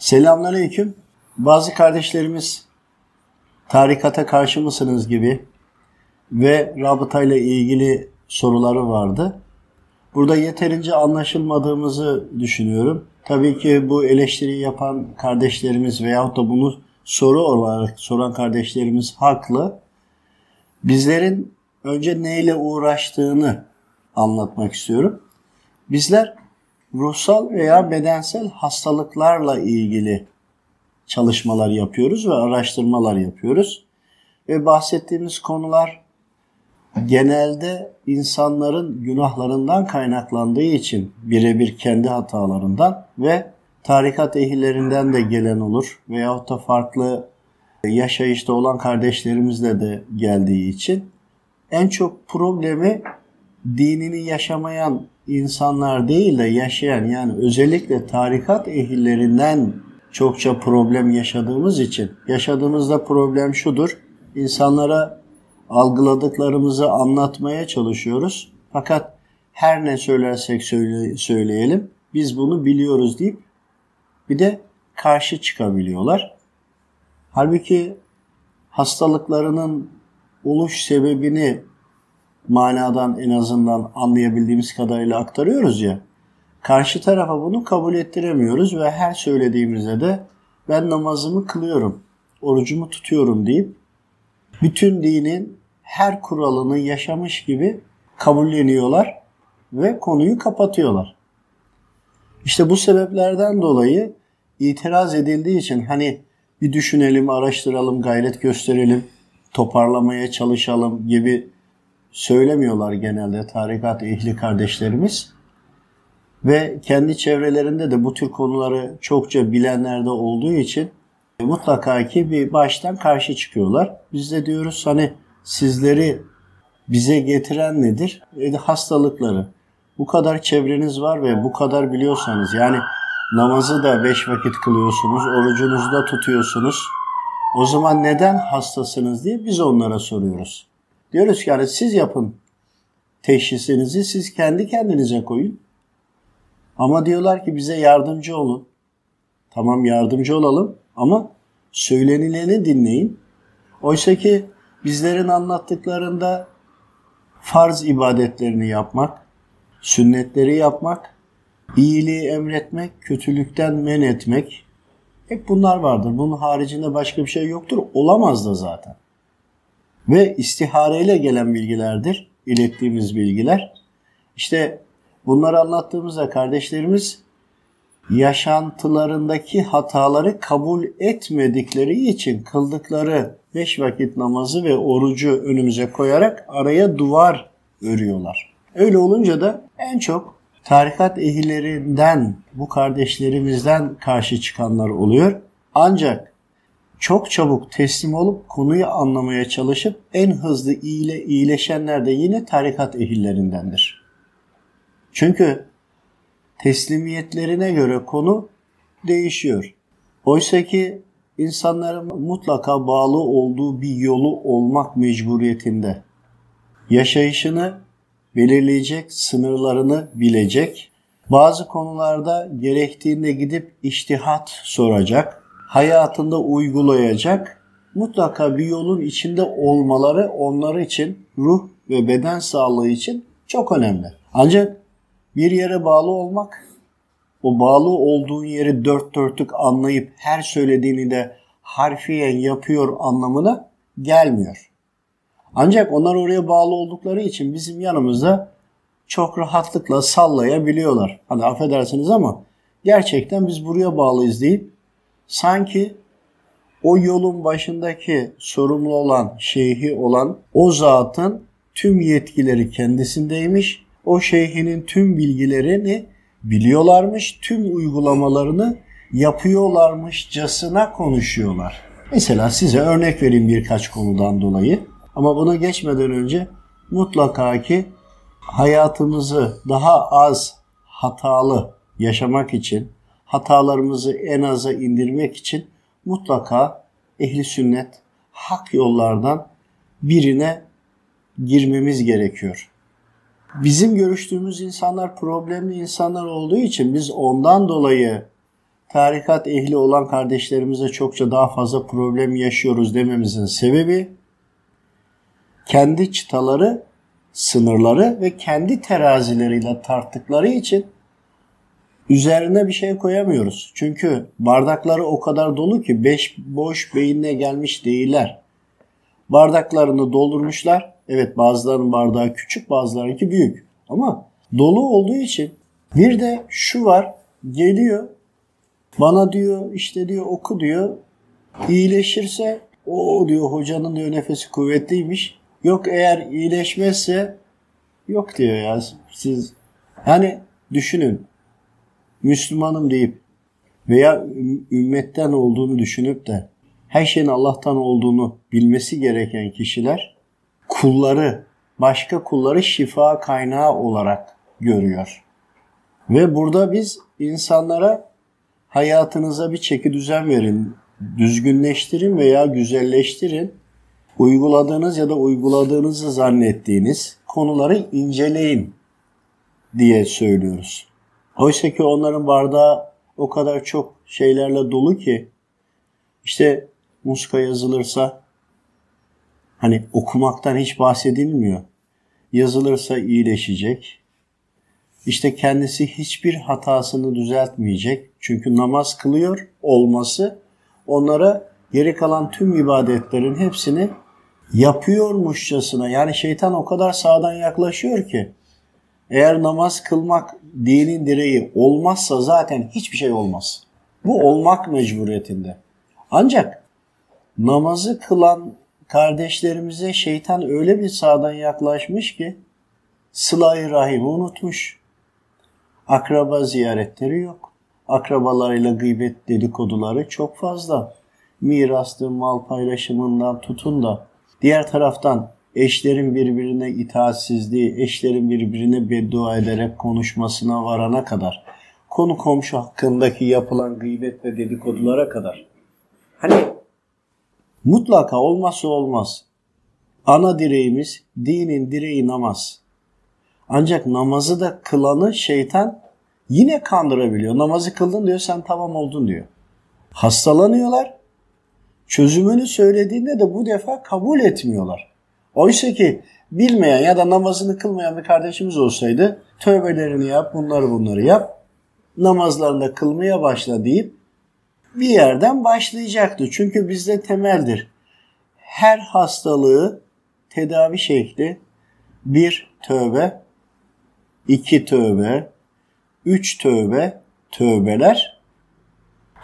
Selamünaleyküm. Bazı kardeşlerimiz tarikata karşı mısınız gibi ve rabıtayla ilgili soruları vardı. Burada yeterince anlaşılmadığımızı düşünüyorum. Tabii ki bu eleştiri yapan kardeşlerimiz veyahut da bunu soru olarak soran kardeşlerimiz haklı. Bizlerin önce neyle uğraştığını anlatmak istiyorum. Bizler ruhsal veya bedensel hastalıklarla ilgili çalışmalar yapıyoruz ve araştırmalar yapıyoruz. Ve bahsettiğimiz konular genelde insanların günahlarından kaynaklandığı için birebir kendi hatalarından ve tarikat ehillerinden de gelen olur veyahut da farklı yaşayışta olan kardeşlerimizle de geldiği için en çok problemi dinini yaşamayan insanlar değil de yaşayan yani özellikle tarikat ehillerinden çokça problem yaşadığımız için yaşadığımızda problem şudur. İnsanlara algıladıklarımızı anlatmaya çalışıyoruz. Fakat her ne söylersek söyle, söyleyelim biz bunu biliyoruz deyip bir de karşı çıkabiliyorlar. Halbuki hastalıklarının oluş sebebini manadan en azından anlayabildiğimiz kadarıyla aktarıyoruz ya. Karşı tarafa bunu kabul ettiremiyoruz ve her söylediğimizde de ben namazımı kılıyorum, orucumu tutuyorum deyip bütün dinin her kuralını yaşamış gibi kabulleniyorlar ve konuyu kapatıyorlar. İşte bu sebeplerden dolayı itiraz edildiği için hani bir düşünelim, araştıralım, gayret gösterelim, toparlamaya çalışalım gibi söylemiyorlar genelde tarikat ehli kardeşlerimiz. Ve kendi çevrelerinde de bu tür konuları çokça bilenler de olduğu için mutlaka ki bir baştan karşı çıkıyorlar. Biz de diyoruz hani sizleri bize getiren nedir? E, hastalıkları. Bu kadar çevreniz var ve bu kadar biliyorsanız yani namazı da beş vakit kılıyorsunuz, orucunuzu da tutuyorsunuz. O zaman neden hastasınız diye biz onlara soruyoruz. Diyoruz ki yani siz yapın teşhisinizi, siz kendi kendinize koyun. Ama diyorlar ki bize yardımcı olun. Tamam yardımcı olalım ama söylenileni dinleyin. Oysa ki bizlerin anlattıklarında farz ibadetlerini yapmak, sünnetleri yapmak, iyiliği emretmek, kötülükten men etmek hep bunlar vardır. Bunun haricinde başka bir şey yoktur. Olamaz da zaten. Ve istihareyle gelen bilgilerdir. ilettiğimiz bilgiler. İşte bunları anlattığımızda kardeşlerimiz yaşantılarındaki hataları kabul etmedikleri için kıldıkları beş vakit namazı ve orucu önümüze koyarak araya duvar örüyorlar. Öyle olunca da en çok tarikat ehillerinden, bu kardeşlerimizden karşı çıkanlar oluyor. Ancak çok çabuk teslim olup konuyu anlamaya çalışıp en hızlı iyile, iyileşenler de yine tarikat ehillerindendir. Çünkü teslimiyetlerine göre konu değişiyor. Oysa ki insanların mutlaka bağlı olduğu bir yolu olmak mecburiyetinde. Yaşayışını belirleyecek, sınırlarını bilecek. Bazı konularda gerektiğinde gidip iştihat soracak, hayatında uygulayacak. Mutlaka bir yolun içinde olmaları onlar için ruh ve beden sağlığı için çok önemli. Ancak bir yere bağlı olmak, o bağlı olduğun yeri dört dörtlük anlayıp her söylediğini de harfiyen yapıyor anlamına gelmiyor. Ancak onlar oraya bağlı oldukları için bizim yanımızda çok rahatlıkla sallayabiliyorlar. Hani affedersiniz ama gerçekten biz buraya bağlıyız deyip sanki o yolun başındaki sorumlu olan, şeyhi olan o zatın tüm yetkileri kendisindeymiş o şeyhinin tüm bilgilerini biliyorlarmış, tüm uygulamalarını yapıyorlarmışcasına konuşuyorlar. Mesela size örnek vereyim birkaç konudan dolayı. Ama buna geçmeden önce mutlaka ki hayatımızı daha az hatalı yaşamak için, hatalarımızı en aza indirmek için mutlaka ehli sünnet hak yollardan birine girmemiz gerekiyor. Bizim görüştüğümüz insanlar problemli insanlar olduğu için biz ondan dolayı tarikat ehli olan kardeşlerimize çokça daha fazla problem yaşıyoruz dememizin sebebi kendi çıtaları, sınırları ve kendi terazileriyle tarttıkları için üzerine bir şey koyamıyoruz. Çünkü bardakları o kadar dolu ki beş boş beyinle gelmiş değiller. Bardaklarını doldurmuşlar. Evet bazılarının bardağı küçük bazılarınki büyük. Ama dolu olduğu için bir de şu var geliyor bana diyor işte diyor oku diyor iyileşirse o diyor hocanın diyor nefesi kuvvetliymiş. Yok eğer iyileşmezse yok diyor ya siz hani düşünün Müslümanım deyip veya ümmetten olduğunu düşünüp de her şeyin Allah'tan olduğunu bilmesi gereken kişiler kulları, başka kulları şifa kaynağı olarak görüyor. Ve burada biz insanlara hayatınıza bir çeki düzen verin, düzgünleştirin veya güzelleştirin. Uyguladığınız ya da uyguladığınızı zannettiğiniz konuları inceleyin diye söylüyoruz. Oysa ki onların bardağı o kadar çok şeylerle dolu ki işte muska yazılırsa hani okumaktan hiç bahsedilmiyor. Yazılırsa iyileşecek. İşte kendisi hiçbir hatasını düzeltmeyecek. Çünkü namaz kılıyor olması onlara geri kalan tüm ibadetlerin hepsini yapıyormuşçasına yani şeytan o kadar sağdan yaklaşıyor ki eğer namaz kılmak dinin direği olmazsa zaten hiçbir şey olmaz. Bu olmak mecburiyetinde. Ancak namazı kılan kardeşlerimize şeytan öyle bir sağdan yaklaşmış ki sıla-i rahimi unutmuş. Akraba ziyaretleri yok. Akrabalarıyla gıybet dedikoduları çok fazla. Mirastı, mal paylaşımından tutun da diğer taraftan eşlerin birbirine itaatsizliği, eşlerin birbirine beddua ederek konuşmasına varana kadar, konu komşu hakkındaki yapılan gıybet ve dedikodulara kadar. Hani mutlaka olmazsa olmaz. Ana direğimiz, dinin direği namaz. Ancak namazı da kılanı şeytan yine kandırabiliyor. Namazı kıldın diyor sen tamam oldun diyor. Hastalanıyorlar. Çözümünü söylediğinde de bu defa kabul etmiyorlar. Oysa ki bilmeyen ya da namazını kılmayan bir kardeşimiz olsaydı tövbelerini yap, bunları bunları yap, namazlarında kılmaya başla deyip bir yerden başlayacaktı. Çünkü bizde temeldir. Her hastalığı tedavi şekli bir tövbe, iki tövbe, üç tövbe, tövbeler.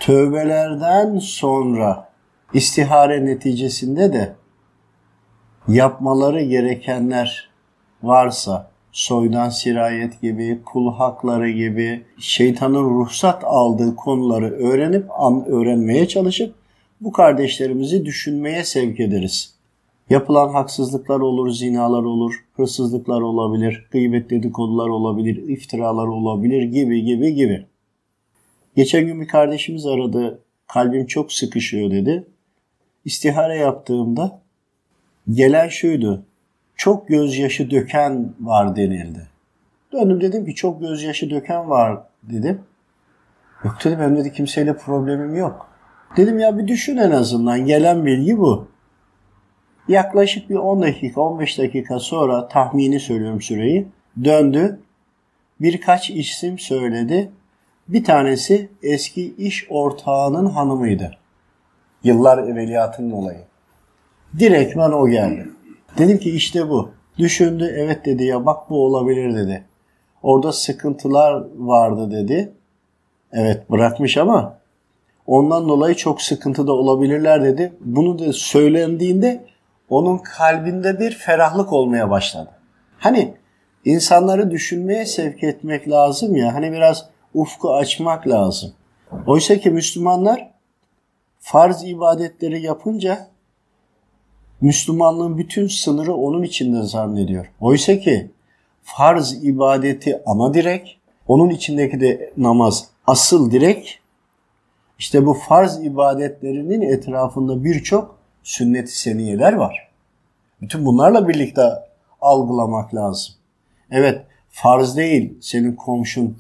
Tövbelerden sonra istihare neticesinde de yapmaları gerekenler varsa soydan sirayet gibi, kul hakları gibi şeytanın ruhsat aldığı konuları öğrenip an, öğrenmeye çalışıp bu kardeşlerimizi düşünmeye sevk ederiz. Yapılan haksızlıklar olur, zinalar olur, hırsızlıklar olabilir, gıybet dedikodular olabilir, iftiralar olabilir gibi gibi gibi. Geçen gün bir kardeşimiz aradı. Kalbim çok sıkışıyor dedi. İstihare yaptığımda gelen şuydu. Çok gözyaşı döken var denildi. Döndüm dedim ki çok gözyaşı döken var dedim. Yok dedim benim dedi kimseyle problemim yok. Dedim ya bir düşün en azından gelen bilgi bu. Yaklaşık bir 10 dakika 15 dakika sonra tahmini söylüyorum süreyi döndü. Birkaç isim söyledi. Bir tanesi eski iş ortağının hanımıydı. Yıllar evveliyatının olayı. Direktmen o geldi. Dedim ki işte bu. Düşündü evet dedi ya bak bu olabilir dedi. Orada sıkıntılar vardı dedi. Evet bırakmış ama ondan dolayı çok sıkıntı da olabilirler dedi. Bunu da söylendiğinde onun kalbinde bir ferahlık olmaya başladı. Hani insanları düşünmeye sevk etmek lazım ya. Hani biraz ufku açmak lazım. Oysa ki Müslümanlar farz ibadetleri yapınca Müslümanlığın bütün sınırı onun içinde zannediyor. Oysa ki farz ibadeti ana direk, onun içindeki de namaz asıl direk. İşte bu farz ibadetlerinin etrafında birçok sünnet-i seniyeler var. Bütün bunlarla birlikte algılamak lazım. Evet farz değil senin komşun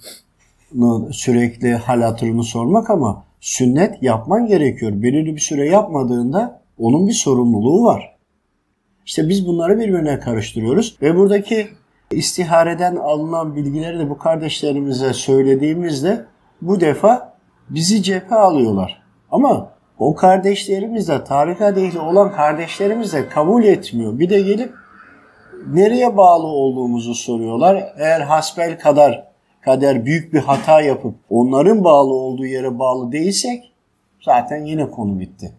sürekli hal hatırını sormak ama sünnet yapman gerekiyor. Belirli bir süre yapmadığında onun bir sorumluluğu var. İşte biz bunları birbirine karıştırıyoruz ve buradaki istihareden alınan bilgileri de bu kardeşlerimize söylediğimizde bu defa bizi cephe alıyorlar. Ama o kardeşlerimiz de tarikat ehli olan kardeşlerimiz de kabul etmiyor. Bir de gelip nereye bağlı olduğumuzu soruyorlar. Eğer hasbel kadar kader büyük bir hata yapıp onların bağlı olduğu yere bağlı değilsek zaten yine konu bitti.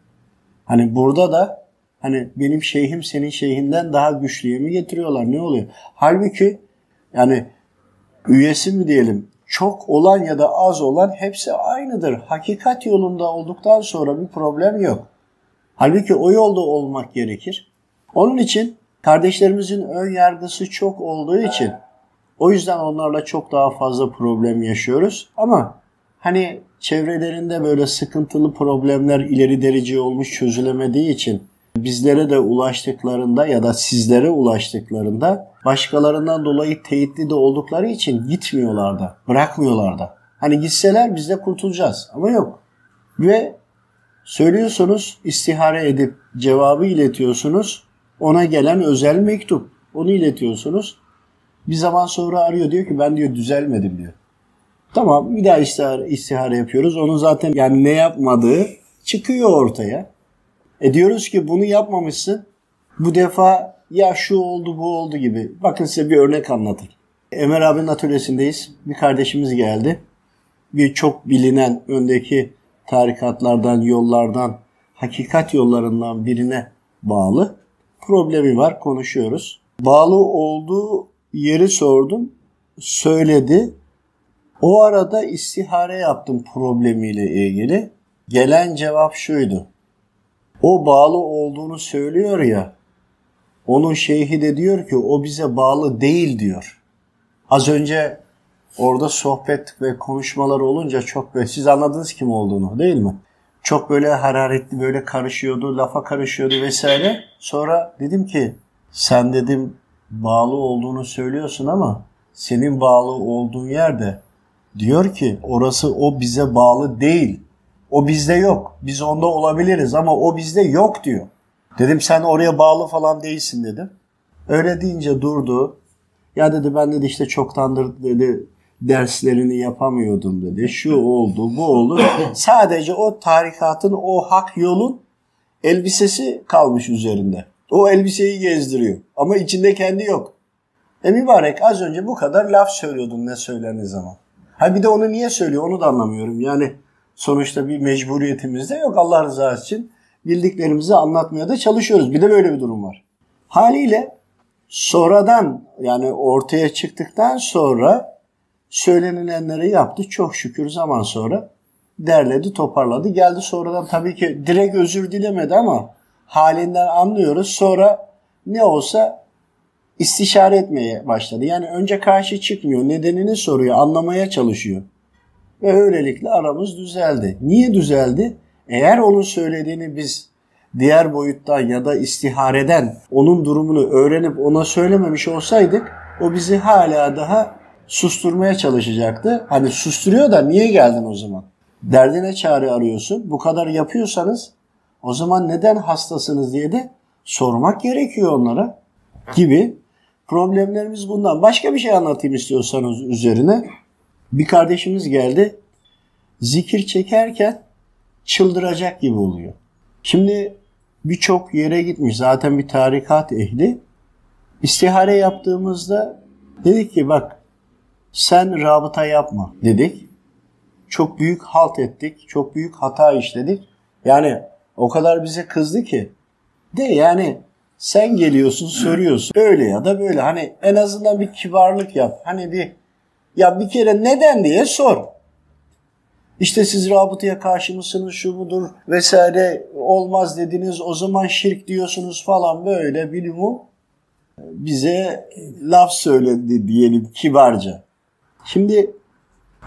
Hani burada da hani benim şeyhim senin şeyhinden daha güçlüye mi getiriyorlar ne oluyor? Halbuki yani üyesi mi diyelim çok olan ya da az olan hepsi aynıdır. Hakikat yolunda olduktan sonra bir problem yok. Halbuki o yolda olmak gerekir. Onun için kardeşlerimizin ön yargısı çok olduğu için o yüzden onlarla çok daha fazla problem yaşıyoruz. Ama hani çevrelerinde böyle sıkıntılı problemler ileri derece olmuş çözülemediği için bizlere de ulaştıklarında ya da sizlere ulaştıklarında başkalarından dolayı teyitli de oldukları için gitmiyorlar da. Hani gitseler biz de kurtulacağız ama yok. Ve söylüyorsunuz, istihare edip cevabı iletiyorsunuz. Ona gelen özel mektup. Onu iletiyorsunuz. Bir zaman sonra arıyor diyor ki ben diyor düzelmedim diyor. Tamam bir daha istihare, istihare yapıyoruz. Onun zaten yani ne yapmadığı çıkıyor ortaya. E diyoruz ki bunu yapmamışsın. Bu defa ya şu oldu bu oldu gibi. Bakın size bir örnek anlatayım. Ömer abinin atölyesindeyiz. Bir kardeşimiz geldi. Bir çok bilinen öndeki tarikatlardan, yollardan, hakikat yollarından birine bağlı. Problemi var, konuşuyoruz. Bağlı olduğu yeri sordum. Söyledi. O arada istihare yaptım problemiyle ilgili. Gelen cevap şuydu. O bağlı olduğunu söylüyor ya. Onun şeyhi de diyor ki o bize bağlı değil diyor. Az önce orada sohbet ve konuşmalar olunca çok böyle siz anladınız kim olduğunu değil mi? Çok böyle hararetli böyle karışıyordu, lafa karışıyordu vesaire. Sonra dedim ki sen dedim bağlı olduğunu söylüyorsun ama senin bağlı olduğun yerde diyor ki orası o bize bağlı değil. O bizde yok. Biz onda olabiliriz ama o bizde yok diyor. Dedim sen oraya bağlı falan değilsin dedim. Öyle deyince durdu. Ya dedi ben dedi işte çoktandır dedi derslerini yapamıyordum dedi. Şu oldu bu oldu. Sadece o tarikatın o hak yolun elbisesi kalmış üzerinde. O elbiseyi gezdiriyor. Ama içinde kendi yok. E mübarek az önce bu kadar laf söylüyordun ne söylendiği zaman. Ha bir de onu niye söylüyor onu da anlamıyorum. Yani sonuçta bir mecburiyetimiz de yok Allah rızası için. Bildiklerimizi anlatmaya da çalışıyoruz. Bir de böyle bir durum var. Haliyle sonradan yani ortaya çıktıktan sonra söylenilenleri yaptı. Çok şükür zaman sonra derledi, toparladı. Geldi sonradan tabii ki direkt özür dilemedi ama halinden anlıyoruz. Sonra ne olsa istişare etmeye başladı. Yani önce karşı çıkmıyor, nedenini soruyor, anlamaya çalışıyor. Ve öylelikle aramız düzeldi. Niye düzeldi? Eğer onun söylediğini biz diğer boyuttan ya da istihareden onun durumunu öğrenip ona söylememiş olsaydık o bizi hala daha susturmaya çalışacaktı. Hani susturuyor da niye geldin o zaman? Derdine çare arıyorsun. Bu kadar yapıyorsanız o zaman neden hastasınız diye de sormak gerekiyor onlara gibi problemlerimiz bundan. Başka bir şey anlatayım istiyorsanız üzerine. Bir kardeşimiz geldi. Zikir çekerken çıldıracak gibi oluyor. Şimdi birçok yere gitmiş. Zaten bir tarikat ehli. İstihare yaptığımızda dedik ki bak sen rabıta yapma dedik. Çok büyük halt ettik. Çok büyük hata işledik. Yani o kadar bize kızdı ki. De yani sen geliyorsun soruyorsun. Öyle ya da böyle. Hani en azından bir kibarlık yap. Hani bir ya bir kere neden diye sor. İşte siz rabıtaya karşı mısınız şu mudur vesaire olmaz dediniz o zaman şirk diyorsunuz falan böyle bilimu bize laf söyledi diyelim kibarca. Şimdi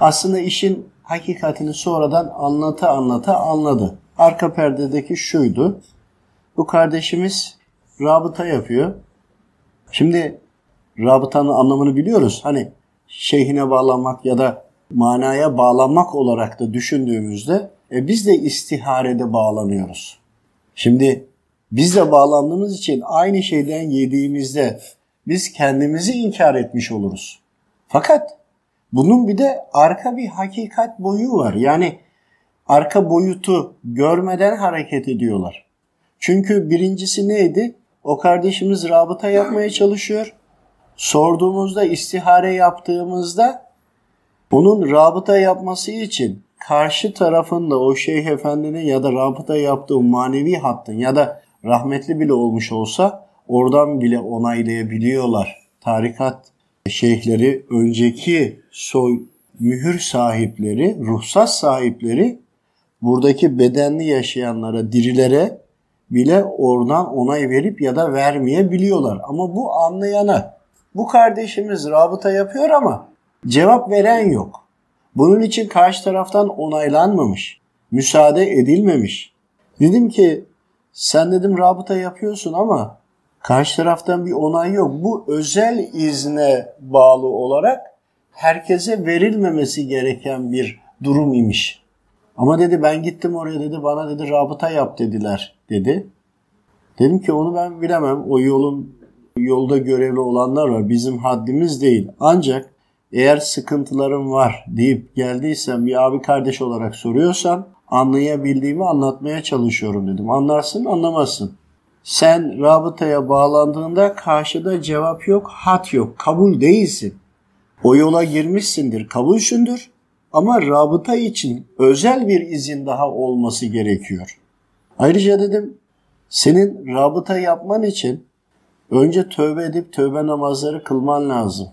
aslında işin hakikatini sonradan anlata anlata anladı. Arka perdedeki şuydu. Bu kardeşimiz rabıta yapıyor. Şimdi rabıtanın anlamını biliyoruz. Hani şeyhine bağlanmak ya da manaya bağlanmak olarak da düşündüğümüzde e, biz de istiharede bağlanıyoruz. Şimdi biz de bağlandığımız için aynı şeyden yediğimizde biz kendimizi inkar etmiş oluruz. Fakat bunun bir de arka bir hakikat boyu var. Yani arka boyutu görmeden hareket ediyorlar. Çünkü birincisi neydi? O kardeşimiz rabıta yapmaya çalışıyor. Sorduğumuzda, istihare yaptığımızda onun rabıta yapması için karşı tarafında o şeyh efendinin ya da rabıta yaptığı manevi hattın ya da rahmetli bile olmuş olsa oradan bile onaylayabiliyorlar. Tarikat şeyhleri önceki soy mühür sahipleri, ruhsat sahipleri buradaki bedenli yaşayanlara, dirilere bile oradan onay verip ya da vermeyebiliyorlar. Ama bu anlayana, bu kardeşimiz rabıta yapıyor ama cevap veren yok. Bunun için karşı taraftan onaylanmamış, müsaade edilmemiş. Dedim ki sen dedim rabıta yapıyorsun ama karşı taraftan bir onay yok. Bu özel izne bağlı olarak herkese verilmemesi gereken bir durum imiş. Ama dedi ben gittim oraya dedi bana dedi rabıta yap dediler dedi. Dedim ki onu ben bilemem. O yolun yolda görevli olanlar var. Bizim haddimiz değil. Ancak eğer sıkıntılarım var deyip geldiysen bir abi kardeş olarak soruyorsan anlayabildiğimi anlatmaya çalışıyorum dedim. Anlarsın anlamazsın. Sen rabıtaya bağlandığında karşıda cevap yok, hat yok, kabul değilsin. O yola girmişsindir, kabulsündür ama rabıta için özel bir izin daha olması gerekiyor. Ayrıca dedim senin rabıta yapman için önce tövbe edip tövbe namazları kılman lazım.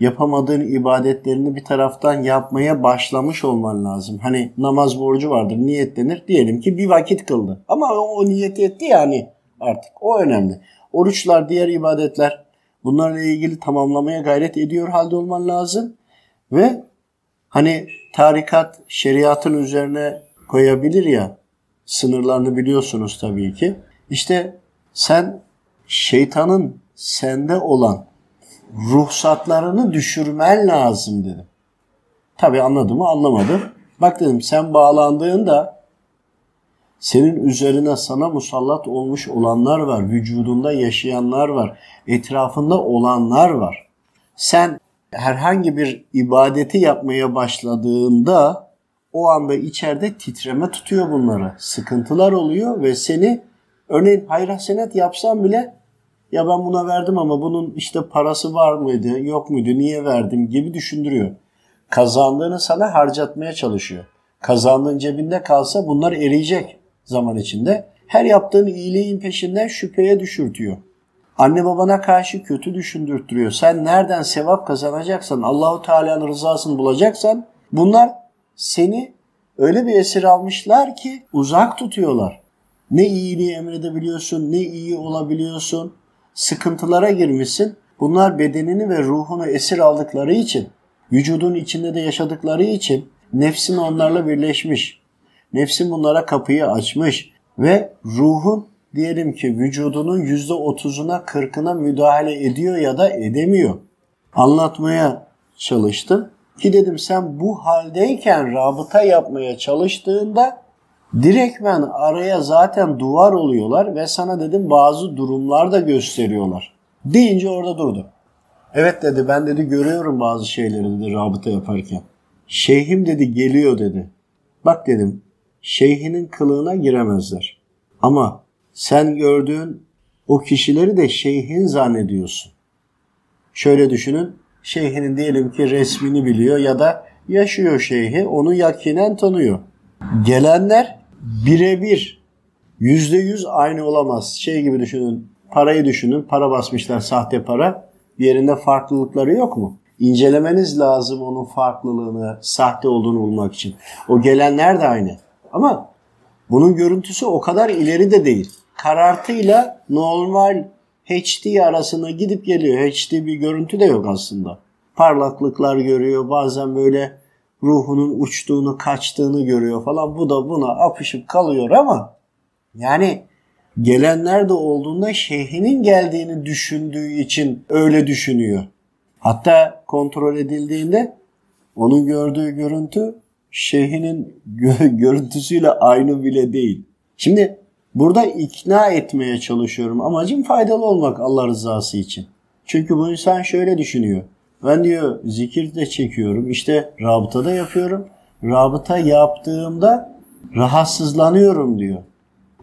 Yapamadığın ibadetlerini bir taraftan yapmaya başlamış olman lazım. Hani namaz borcu vardır, niyetlenir. Diyelim ki bir vakit kıldı. Ama o, o niyet etti yani artık. O önemli. Oruçlar, diğer ibadetler bunlarla ilgili tamamlamaya gayret ediyor halde olman lazım. Ve hani tarikat şeriatın üzerine koyabilir ya sınırlarını biliyorsunuz tabii ki. İşte sen şeytanın sende olan ruhsatlarını düşürmen lazım dedim. Tabii anladı mı anlamadı. Bak dedim sen bağlandığında senin üzerine sana musallat olmuş olanlar var. Vücudunda yaşayanlar var. Etrafında olanlar var. Sen herhangi bir ibadeti yapmaya başladığında o anda içeride titreme tutuyor bunları. Sıkıntılar oluyor ve seni örneğin hayır hasenet yapsan bile ya ben buna verdim ama bunun işte parası var mıydı yok muydu niye verdim gibi düşündürüyor. Kazandığını sana harcatmaya çalışıyor. Kazandığın cebinde kalsa bunlar eriyecek zaman içinde. Her yaptığın iyiliğin peşinden şüpheye düşürtüyor. Anne babana karşı kötü düşündürtüyor. Sen nereden sevap kazanacaksan, Allahu Teala'nın rızasını bulacaksan bunlar seni öyle bir esir almışlar ki uzak tutuyorlar. Ne iyiliği emredebiliyorsun, ne iyi olabiliyorsun. Sıkıntılara girmişsin. Bunlar bedenini ve ruhunu esir aldıkları için, vücudun içinde de yaşadıkları için nefsin onlarla birleşmiş. Nefsin bunlara kapıyı açmış ve ruhun diyelim ki vücudunun yüzde otuzuna kırkına müdahale ediyor ya da edemiyor. Anlatmaya çalıştım. Ki dedim sen bu haldeyken rabıta yapmaya çalıştığında direktmen araya zaten duvar oluyorlar ve sana dedim bazı durumlar da gösteriyorlar. Deyince orada durdu. Evet dedi ben dedi görüyorum bazı şeyleri dedi rabıta yaparken. Şeyhim dedi geliyor dedi. Bak dedim şeyhinin kılığına giremezler. Ama sen gördüğün o kişileri de şeyhin zannediyorsun. Şöyle düşünün şeyhinin diyelim ki resmini biliyor ya da yaşıyor şeyhi onu yakinen tanıyor. Gelenler birebir yüzde yüz aynı olamaz. Şey gibi düşünün parayı düşünün para basmışlar sahte para yerinde farklılıkları yok mu? İncelemeniz lazım onun farklılığını sahte olduğunu bulmak için. O gelenler de aynı ama bunun görüntüsü o kadar ileri de değil. Karartıyla normal HD arasına gidip geliyor. HD bir görüntü de yok aslında. Parlaklıklar görüyor. Bazen böyle ruhunun uçtuğunu, kaçtığını görüyor falan. Bu da buna apışıp kalıyor ama yani gelenler de olduğunda şeyhinin geldiğini düşündüğü için öyle düşünüyor. Hatta kontrol edildiğinde Onun gördüğü görüntü şeyhinin gö- görüntüsüyle aynı bile değil. Şimdi burada ikna etmeye çalışıyorum. Amacım faydalı olmak Allah rızası için. Çünkü bu insan şöyle düşünüyor. Ben diyor zikir de çekiyorum. İşte rabıta da yapıyorum. Rabıta yaptığımda rahatsızlanıyorum diyor.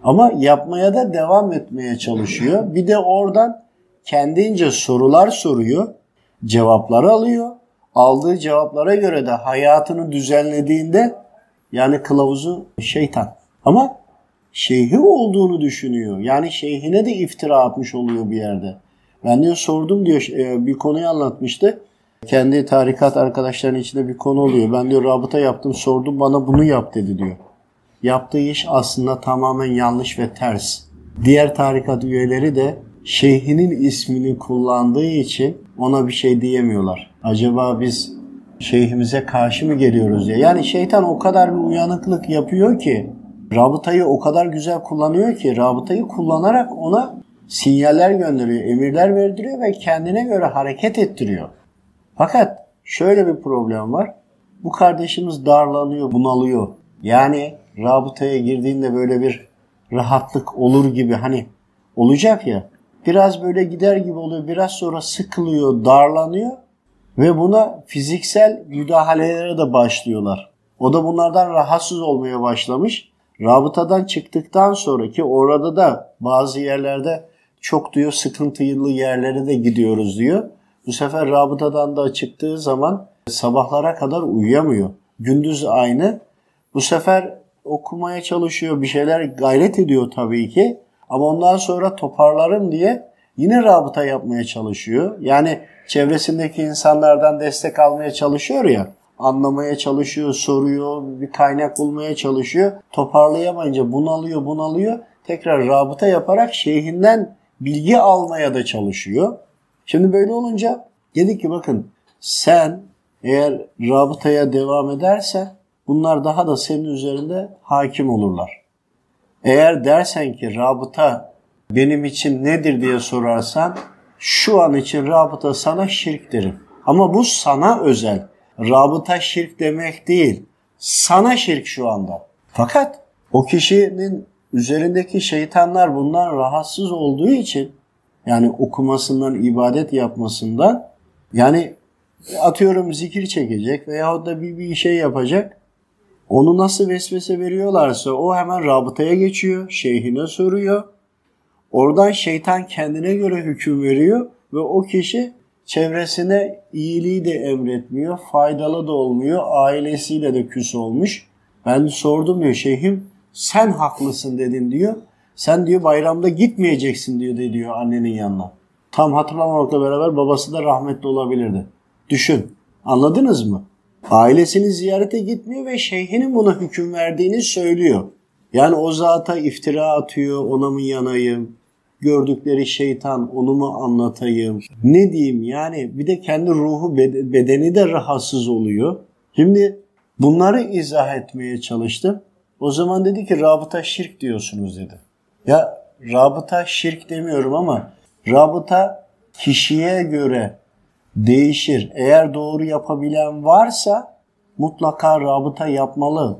Ama yapmaya da devam etmeye çalışıyor. Bir de oradan kendince sorular soruyor. Cevapları alıyor. Aldığı cevaplara göre de hayatını düzenlediğinde yani kılavuzu şeytan. Ama şeyhi olduğunu düşünüyor. Yani şeyhine de iftira atmış oluyor bir yerde. Ben diyor sordum diyor e, bir konuyu anlatmıştı. Kendi tarikat arkadaşlarının içinde bir konu oluyor. Ben diyor rabıta yaptım sordum bana bunu yap dedi diyor. Yaptığı iş aslında tamamen yanlış ve ters. Diğer tarikat üyeleri de şeyhinin ismini kullandığı için ona bir şey diyemiyorlar. Acaba biz şeyhimize karşı mı geliyoruz diye. Yani şeytan o kadar bir uyanıklık yapıyor ki rabıtayı o kadar güzel kullanıyor ki rabıtayı kullanarak ona sinyaller gönderiyor, emirler verdiriyor ve kendine göre hareket ettiriyor. Fakat şöyle bir problem var. Bu kardeşimiz darlanıyor, bunalıyor. Yani rabıtaya girdiğinde böyle bir rahatlık olur gibi hani olacak ya. Biraz böyle gider gibi oluyor. Biraz sonra sıkılıyor, darlanıyor ve buna fiziksel müdahalelere de başlıyorlar. O da bunlardan rahatsız olmaya başlamış. Rabıtadan çıktıktan sonraki orada da bazı yerlerde çok diyor sıkıntılı yerlere de gidiyoruz diyor. Bu sefer rabıtadan da çıktığı zaman sabahlara kadar uyuyamıyor. Gündüz aynı. Bu sefer okumaya çalışıyor, bir şeyler gayret ediyor tabii ki. Ama ondan sonra toparlarım diye yine rabıta yapmaya çalışıyor. Yani çevresindeki insanlardan destek almaya çalışıyor ya. Anlamaya çalışıyor, soruyor, bir kaynak bulmaya çalışıyor. Toparlayamayınca bunalıyor, bunalıyor. Tekrar rabıta yaparak şeyhinden bilgi almaya da çalışıyor. Şimdi böyle olunca dedik ki bakın sen eğer rabıtaya devam edersen bunlar daha da senin üzerinde hakim olurlar. Eğer dersen ki rabıta benim için nedir diye sorarsan şu an için rabıta sana şirk derim. Ama bu sana özel. Rabıta şirk demek değil. Sana şirk şu anda. Fakat o kişinin üzerindeki şeytanlar bundan rahatsız olduğu için yani okumasından, ibadet yapmasından yani atıyorum zikir çekecek veyahut da bir, bir şey yapacak. Onu nasıl vesvese veriyorlarsa o hemen rabıtaya geçiyor, şeyhine soruyor. Oradan şeytan kendine göre hüküm veriyor ve o kişi çevresine iyiliği de emretmiyor, faydalı da olmuyor, ailesiyle de küs olmuş. Ben sordum diyor şeyhim sen haklısın dedin diyor. Sen diyor bayramda gitmeyeceksin diyor de diyor annenin yanına. Tam hatırlamamakla beraber babası da rahmetli olabilirdi. Düşün. Anladınız mı? Ailesini ziyarete gitmiyor ve şeyhinin buna hüküm verdiğini söylüyor. Yani o zata iftira atıyor, ona mı yanayım? Gördükleri şeytan, onu mu anlatayım? Ne diyeyim yani bir de kendi ruhu bedeni de rahatsız oluyor. Şimdi bunları izah etmeye çalıştım. O zaman dedi ki rabıta şirk diyorsunuz dedi. Ya rabıta şirk demiyorum ama rabıta kişiye göre değişir. Eğer doğru yapabilen varsa mutlaka rabıta yapmalı.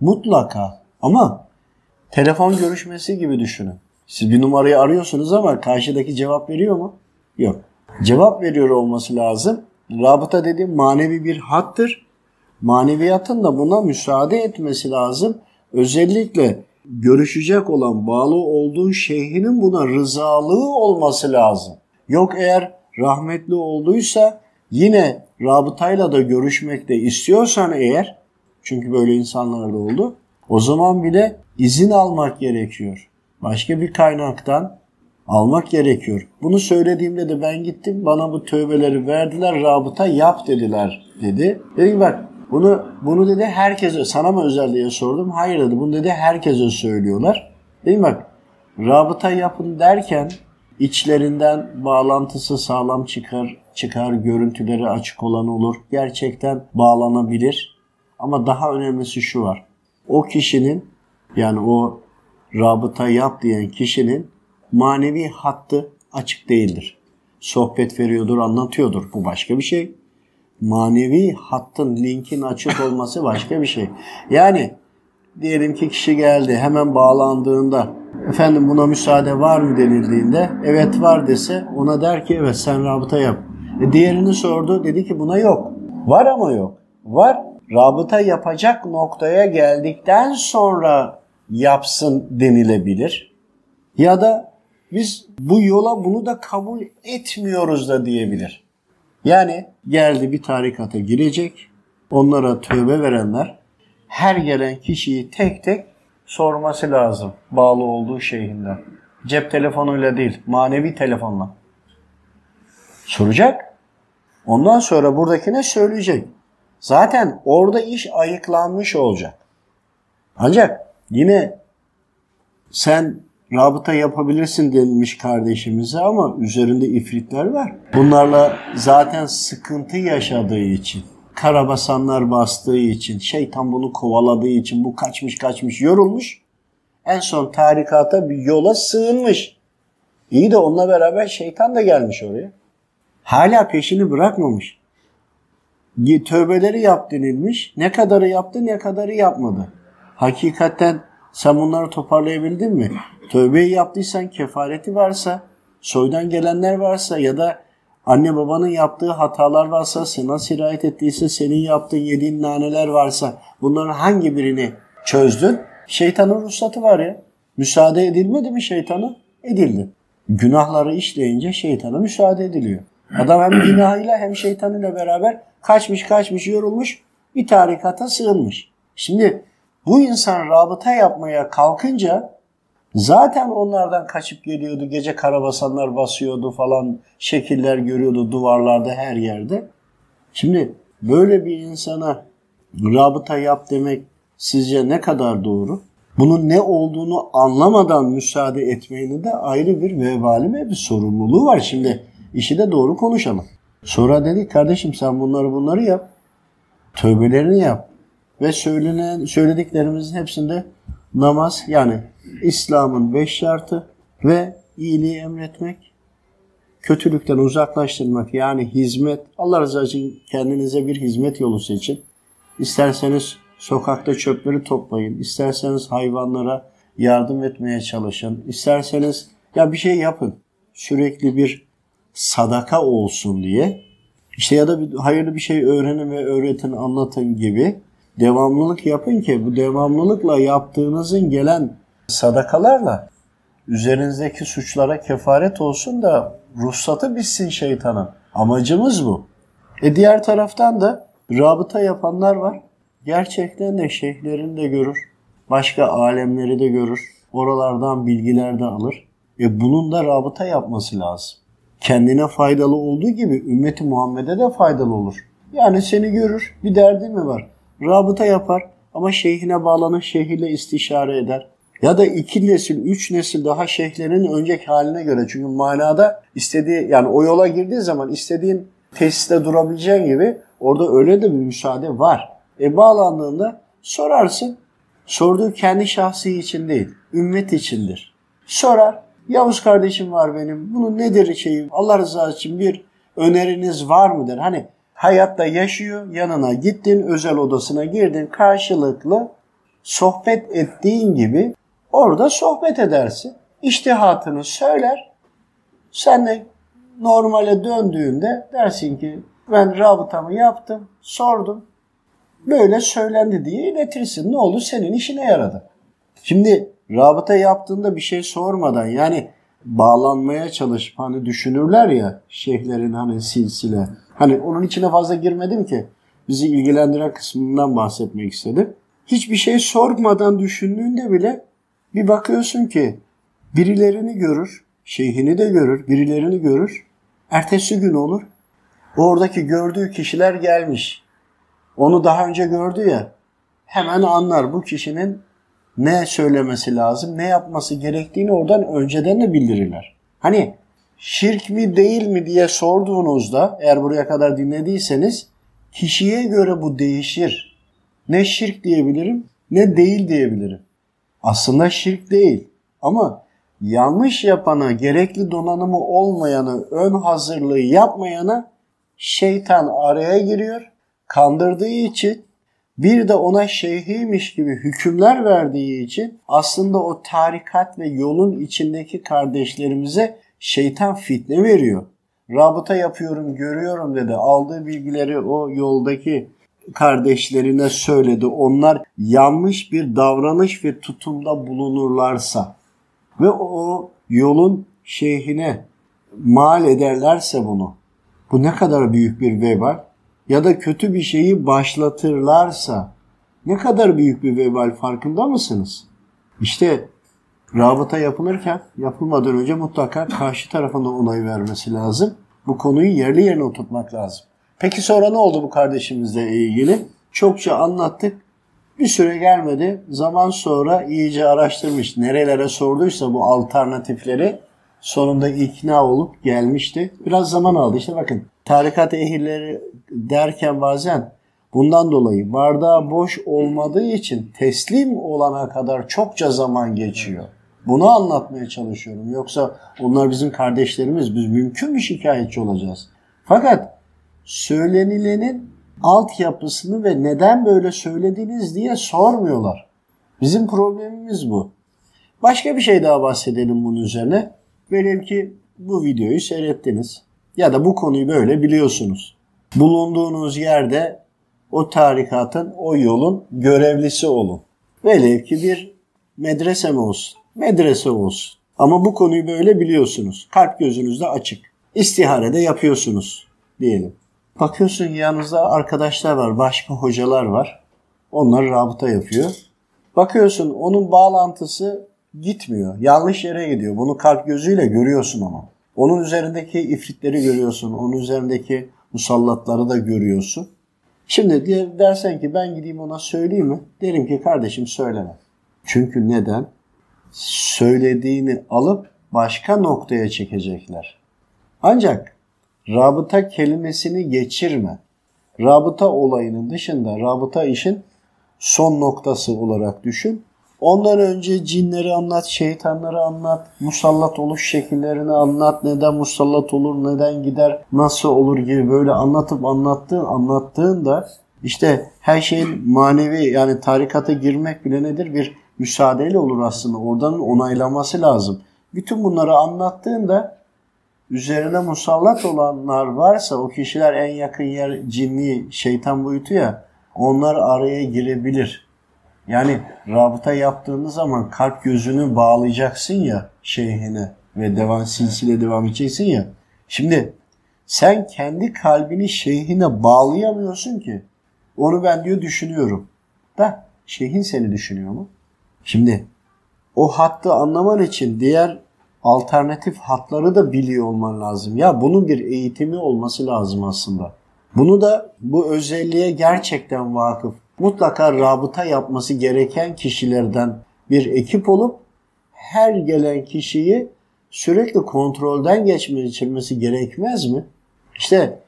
Mutlaka. Ama telefon görüşmesi gibi düşünün. Siz bir numarayı arıyorsunuz ama karşıdaki cevap veriyor mu? Yok. Cevap veriyor olması lazım. Rabıta dediğim manevi bir hattır. Maneviyatın da buna müsaade etmesi lazım. Özellikle görüşecek olan, bağlı olduğun şeyhinin buna rızalığı olması lazım. Yok eğer rahmetli olduysa yine rabıtayla da görüşmekte istiyorsan eğer, çünkü böyle insanlar da oldu, o zaman bile izin almak gerekiyor. Başka bir kaynaktan almak gerekiyor. Bunu söylediğimde de ben gittim bana bu tövbeleri verdiler rabıta yap dediler dedi. Dedim bak bunu bunu dedi herkese sana mı özel diye sordum. Hayır dedi. Bunu dedi herkese söylüyorlar. Değil mi bak? Rabıta yapın derken içlerinden bağlantısı sağlam çıkar, çıkar, görüntüleri açık olan olur. Gerçekten bağlanabilir. Ama daha önemlisi şu var. O kişinin yani o rabıta yap diyen kişinin manevi hattı açık değildir. Sohbet veriyordur, anlatıyordur. Bu başka bir şey. manevi hattın, linkin açık olması başka bir şey. Yani diyelim ki kişi geldi hemen bağlandığında efendim buna müsaade var mı denildiğinde evet var dese ona der ki evet sen rabıta yap. E diğerini sordu dedi ki buna yok. Var ama yok. Var. Rabıta yapacak noktaya geldikten sonra yapsın denilebilir. Ya da biz bu yola bunu da kabul etmiyoruz da diyebilir. Yani geldi bir tarikata girecek. Onlara tövbe verenler her gelen kişiyi tek tek sorması lazım bağlı olduğu şeyinden. Cep telefonuyla değil, manevi telefonla. Soracak. Ondan sonra buradakine söyleyecek. Zaten orada iş ayıklanmış olacak. Ancak yine sen rabıta yapabilirsin denilmiş kardeşimize ama üzerinde ifritler var. Bunlarla zaten sıkıntı yaşadığı için, karabasanlar bastığı için, şeytan bunu kovaladığı için bu kaçmış kaçmış yorulmuş. En son tarikata bir yola sığınmış. İyi de onunla beraber şeytan da gelmiş oraya. Hala peşini bırakmamış. Tövbeleri yap denilmiş. Ne kadarı yaptı ne kadarı yapmadı. Hakikaten sen bunları toparlayabildin mi? Tövbeyi yaptıysan kefareti varsa, soydan gelenler varsa ya da anne babanın yaptığı hatalar varsa, sana sirayet ettiyse senin yaptığın yediğin naneler varsa bunların hangi birini çözdün? Şeytanın ruhsatı var ya. Müsaade edilmedi mi şeytana? Edildi. Günahları işleyince şeytana müsaade ediliyor. Adam hem günahıyla hem şeytanıyla beraber kaçmış kaçmış yorulmuş bir tarikata sığınmış. Şimdi bu insan rabıta yapmaya kalkınca zaten onlardan kaçıp geliyordu. Gece karabasanlar basıyordu falan şekiller görüyordu duvarlarda her yerde. Şimdi böyle bir insana rabıta yap demek sizce ne kadar doğru? Bunun ne olduğunu anlamadan müsaade etmenin de ayrı bir vebali ve bir sorumluluğu var. Şimdi işi de doğru konuşalım. Sonra dedi kardeşim sen bunları bunları yap. Tövbelerini yap. Ve söylenen, söylediklerimizin hepsinde namaz yani İslam'ın beş şartı ve iyiliği emretmek, kötülükten uzaklaştırmak yani hizmet. Allah rızası için kendinize bir hizmet yolu seçin. İsterseniz sokakta çöpleri toplayın. isterseniz hayvanlara yardım etmeye çalışın. isterseniz ya bir şey yapın. Sürekli bir sadaka olsun diye. İşte ya da bir, hayırlı bir şey öğrenin ve öğretin, anlatın gibi devamlılık yapın ki bu devamlılıkla yaptığınızın gelen sadakalarla üzerinizdeki suçlara kefaret olsun da ruhsatı bitsin şeytanın. Amacımız bu. E diğer taraftan da rabıta yapanlar var. Gerçekten de şeyhlerini de görür. Başka alemleri de görür. Oralardan bilgiler de alır. E bunun da rabıta yapması lazım. Kendine faydalı olduğu gibi ümmeti Muhammed'e de faydalı olur. Yani seni görür. Bir derdi mi var? Rabıta yapar ama şeyhine bağlanır, şeyhiyle istişare eder. Ya da iki nesil, üç nesil daha şeyhlerin önceki haline göre. Çünkü manada istediği yani o yola girdiği zaman istediğin tesiste durabileceğin gibi orada öyle de bir müsaade var. E bağlandığında sorarsın. Sorduğu kendi şahsi için değil, ümmet içindir. Sorar. Yavuz kardeşim var benim. Bunun nedir şeyi? Allah rızası için bir öneriniz var mıdır? Hani hayatta yaşıyor. Yanına gittin, özel odasına girdin. Karşılıklı sohbet ettiğin gibi orada sohbet edersin. İştihatını söyler. Sen de normale döndüğünde dersin ki ben rabıtamı yaptım, sordum. Böyle söylendi diye iletirsin. Ne oldu? Senin işine yaradı. Şimdi rabıta yaptığında bir şey sormadan yani bağlanmaya çalışıp hani düşünürler ya şeyhlerin hani silsile Hani onun içine fazla girmedim ki. Bizi ilgilendiren kısmından bahsetmek istedim. Hiçbir şey sormadan düşündüğünde bile bir bakıyorsun ki birilerini görür, şeyhini de görür, birilerini görür. Ertesi gün olur. Oradaki gördüğü kişiler gelmiş. Onu daha önce gördü ya. Hemen anlar bu kişinin ne söylemesi lazım, ne yapması gerektiğini oradan önceden de bildirirler. Hani şirk mi değil mi diye sorduğunuzda eğer buraya kadar dinlediyseniz kişiye göre bu değişir. Ne şirk diyebilirim ne değil diyebilirim. Aslında şirk değil ama yanlış yapana, gerekli donanımı olmayanı, ön hazırlığı yapmayana şeytan araya giriyor. Kandırdığı için bir de ona şeyhiymiş gibi hükümler verdiği için aslında o tarikat ve yolun içindeki kardeşlerimize şeytan fitne veriyor. Rabıta yapıyorum, görüyorum dedi. Aldığı bilgileri o yoldaki kardeşlerine söyledi. Onlar yanlış bir davranış ve tutumda bulunurlarsa ve o yolun şeyhine mal ederlerse bunu. Bu ne kadar büyük bir vebal ya da kötü bir şeyi başlatırlarsa ne kadar büyük bir vebal farkında mısınız? İşte rabıta yapılırken yapılmadan önce mutlaka karşı tarafın da onay vermesi lazım. Bu konuyu yerli yerine oturtmak lazım. Peki sonra ne oldu bu kardeşimizle ilgili? Çokça anlattık. Bir süre gelmedi. Zaman sonra iyice araştırmış. Nerelere sorduysa bu alternatifleri sonunda ikna olup gelmişti. Biraz zaman aldı. İşte bakın tarikat ehilleri derken bazen bundan dolayı bardağı boş olmadığı için teslim olana kadar çokça zaman geçiyor. Bunu anlatmaya çalışıyorum. Yoksa onlar bizim kardeşlerimiz. Biz mümkün bir şikayetçi olacağız. Fakat söylenilenin altyapısını ve neden böyle söylediniz diye sormuyorlar. Bizim problemimiz bu. Başka bir şey daha bahsedelim bunun üzerine. Velev ki bu videoyu seyrettiniz ya da bu konuyu böyle biliyorsunuz. Bulunduğunuz yerde o tarikatın, o yolun görevlisi olun. Velev ki bir medrese mi olsun? Medrese olsun. Ama bu konuyu böyle biliyorsunuz. Kalp gözünüzde açık. İstiharede yapıyorsunuz diyelim. Bakıyorsun yanınızda arkadaşlar var, başka hocalar var. Onlar rabıta yapıyor. Bakıyorsun onun bağlantısı gitmiyor. Yanlış yere gidiyor. Bunu kalp gözüyle görüyorsun ama. Onun üzerindeki ifritleri görüyorsun. Onun üzerindeki musallatları da görüyorsun. Şimdi dersen ki ben gideyim ona söyleyeyim mi? Derim ki kardeşim söyleme. Çünkü neden? Söylediğini alıp başka noktaya çekecekler. Ancak rabıta kelimesini geçirme. Rabıta olayının dışında rabıta işin son noktası olarak düşün. Ondan önce cinleri anlat, şeytanları anlat, musallat oluş şekillerini anlat, neden musallat olur, neden gider, nasıl olur gibi böyle anlatıp anlattığın, anlattığında işte her şeyin manevi yani tarikata girmek bile nedir? Bir müsaadeyle olur aslında. Oradan onaylaması lazım. Bütün bunları anlattığında üzerine musallat olanlar varsa o kişiler en yakın yer cinli şeytan boyutu ya onlar araya girebilir. Yani rabıta yaptığınız zaman kalp gözünü bağlayacaksın ya şeyhine ve devam silsile devam edeceksin ya. Şimdi sen kendi kalbini şeyhine bağlayamıyorsun ki. Onu ben diyor düşünüyorum. Da şeyhin seni düşünüyor mu? Şimdi o hattı anlaman için diğer alternatif hatları da biliyor olman lazım. Ya bunun bir eğitimi olması lazım aslında. Bunu da bu özelliğe gerçekten vakıf mutlaka rabıta yapması gereken kişilerden bir ekip olup her gelen kişiyi sürekli kontrolden geçirmesi gerekmez mi? İşte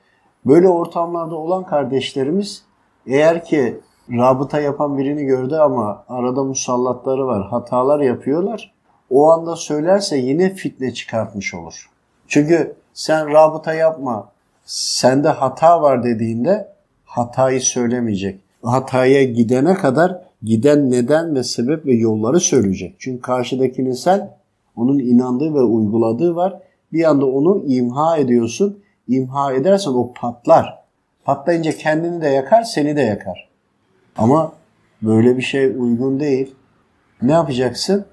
böyle ortamlarda olan kardeşlerimiz eğer ki rabıta yapan birini gördü ama arada musallatları var, hatalar yapıyorlar. O anda söylerse yine fitne çıkartmış olur. Çünkü sen rabıta yapma, sende hata var dediğinde hatayı söylemeyecek hataya gidene kadar giden neden ve sebep ve yolları söyleyecek. Çünkü karşıdakinin sen onun inandığı ve uyguladığı var. Bir anda onu imha ediyorsun. İmha edersen o patlar. Patlayınca kendini de yakar, seni de yakar. Ama böyle bir şey uygun değil. Ne yapacaksın?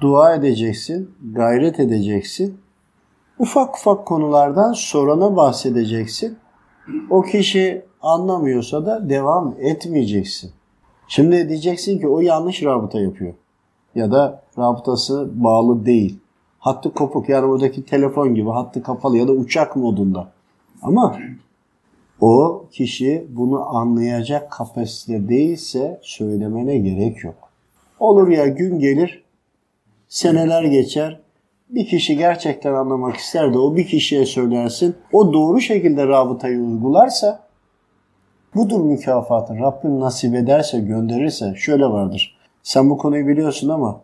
Dua edeceksin, gayret edeceksin. Ufak ufak konulardan sorana bahsedeceksin. O kişi anlamıyorsa da devam etmeyeceksin. Şimdi diyeceksin ki o yanlış rabıta yapıyor. Ya da rabıtası bağlı değil. Hattı kopuk yani buradaki telefon gibi hattı kapalı ya da uçak modunda. Ama o kişi bunu anlayacak kapasite değilse söylemene gerek yok. Olur ya gün gelir, seneler geçer, bir kişi gerçekten anlamak ister de o bir kişiye söylersin. O doğru şekilde rabıtayı uygularsa budur mükafatın. Rabbim nasip ederse gönderirse şöyle vardır. Sen bu konuyu biliyorsun ama